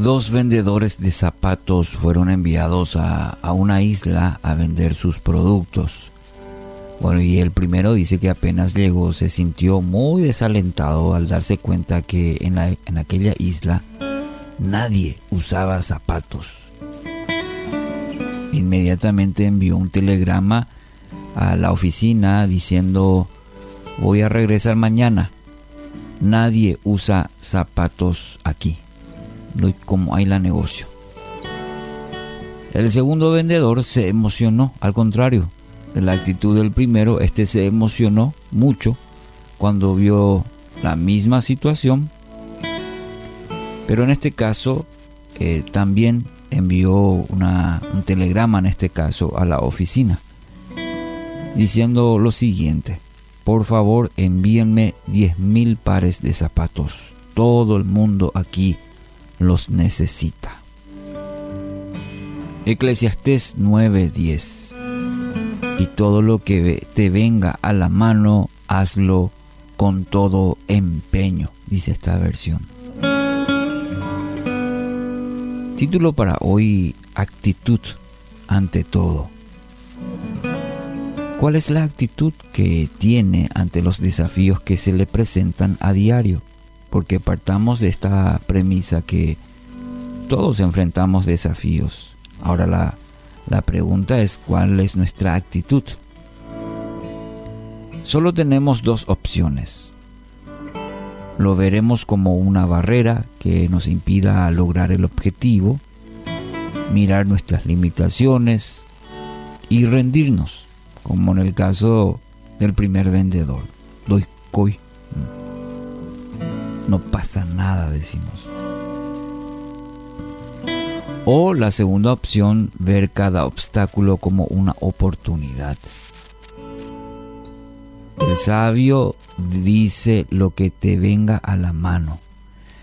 Dos vendedores de zapatos fueron enviados a, a, una isla a vender sus productos. Bueno, y el primero dice que apenas llegó se sintió muy desalentado al darse cuenta que en, la, en aquella isla nadie usaba zapatos. Inmediatamente envió un telegrama a la oficina diciendo voy a regresar mañana. Nadie usa zapatos aquí. Como hay la negocio. El segundo vendedor se emocionó, al contrario de la actitud del primero, este se emocionó mucho cuando vio la misma situación, pero en este caso eh, también envió una, un telegrama, en este caso, a la oficina, diciendo lo siguiente, por favor envíenme 10.000 pares de zapatos, todo el mundo aquí los necesita. Eclesiastés 9:10 Y todo lo que te venga a la mano, hazlo con todo empeño, dice esta versión. Título para hoy, actitud ante todo. ¿Cuál es la actitud que tiene ante los desafíos que se le presentan a diario? Porque partamos de esta premisa que todos enfrentamos desafíos. Ahora la, la pregunta es cuál es nuestra actitud. Solo tenemos dos opciones lo veremos como una barrera que nos impida lograr el objetivo, mirar nuestras limitaciones y rendirnos, como en el caso del primer vendedor. Doy coy. No pasa nada, decimos. O la segunda opción, ver cada obstáculo como una oportunidad. El sabio dice lo que te venga a la mano.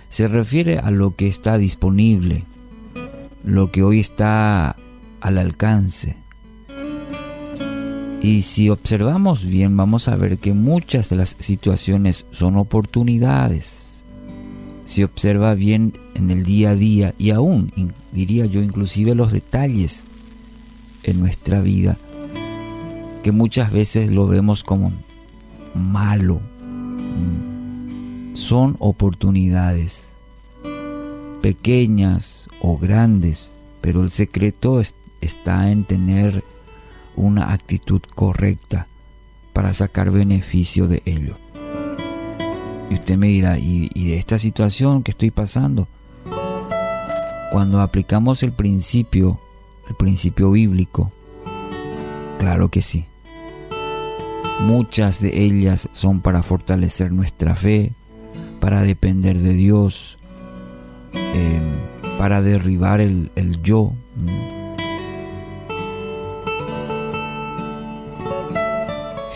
Se refiere a lo que está disponible, lo que hoy está al alcance. Y si observamos bien, vamos a ver que muchas de las situaciones son oportunidades. Si observa bien en el día a día y aún, diría yo, inclusive los detalles en nuestra vida, que muchas veces lo vemos como malo. Son oportunidades, pequeñas o grandes, pero el secreto está en tener una actitud correcta para sacar beneficio de ello. Y usted me dirá, ¿y, de esta situación que estoy pasando? Cuando aplicamos el principio, el principio bíblico, claro que sí. Muchas de ellas son para fortalecer nuestra fe, para depender de Dios, em, para derribar el, el yo.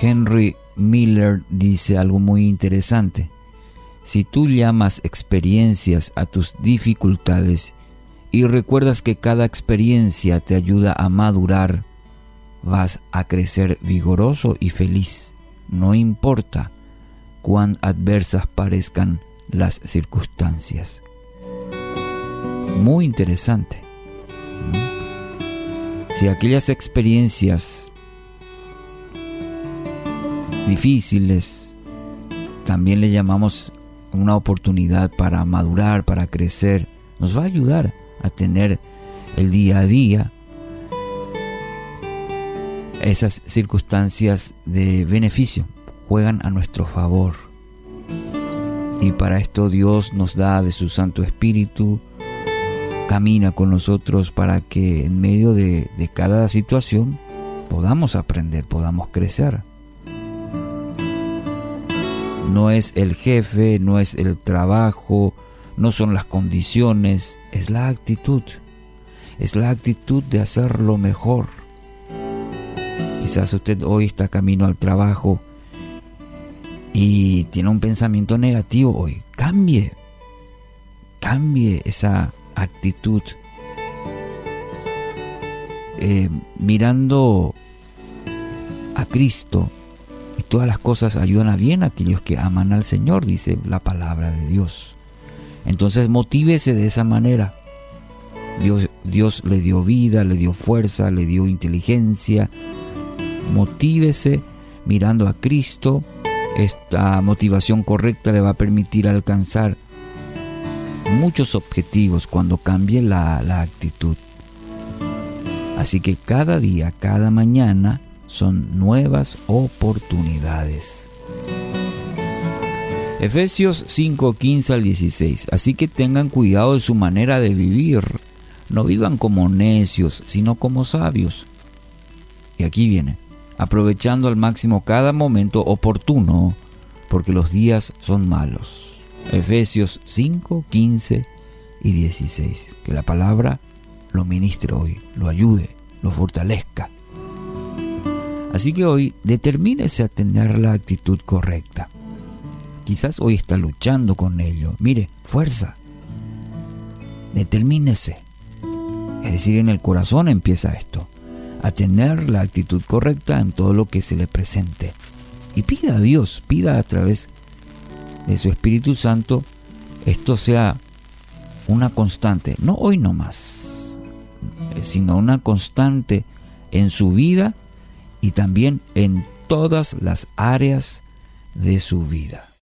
Henry Miller dice algo muy interesante. Si tú llamas experiencias a tus dificultades y recuerdas que cada experiencia te ayuda a madurar, vas a crecer vigoroso y feliz, no importa cuán adversas parezcan las circunstancias. Muy interesante. Si aquellas experiencias difíciles también le llamamos una oportunidad para madurar, para crecer, nos va a ayudar a tener el día a día esas circunstancias de beneficio juegan a nuestro favor. Y para esto Dios nos da de su Santo Espíritu, camina con nosotros para que en medio de, de cada situación podamos aprender, podamos crecer. No es el jefe, no es el trabajo, no son las condiciones, es la actitud. Es la actitud de hacerlo mejor Quizás usted hoy está camino al trabajo y tiene un pensamiento negativo hoy. Cambie. Cambie esa actitud. Eh, mirando a Cristo y todas las cosas ayudan a bien a aquellos que aman al Señor, dice la palabra de Dios. Entonces motívese de esa manera. Dios, Dios le dio vida, le dio fuerza, le dio inteligencia. Motívese mirando a Cristo. Esta motivación correcta le va a permitir alcanzar muchos objetivos cuando cambie la, la actitud. Así que cada día, cada mañana son nuevas oportunidades. Efesios 5, 15 al 16. Así que tengan cuidado de su manera de vivir. No vivan como necios, sino como sabios. Y aquí viene, aprovechando al máximo cada momento oportuno, porque los días son malos. Efesios 5, 15 y 16. Que la palabra lo ministre hoy, lo ayude, lo fortalezca. Así que hoy determínese a tener la actitud correcta. Quizás hoy está luchando con ello. Mire, fuerza. Determínese. Es decir, en el corazón empieza esto. A tener la actitud correcta en todo lo que se le presente. Y pida a Dios, pida a través de su Espíritu Santo, esto sea una constante. No hoy nomás, sino una constante en su vida y también en todas las áreas de su vida.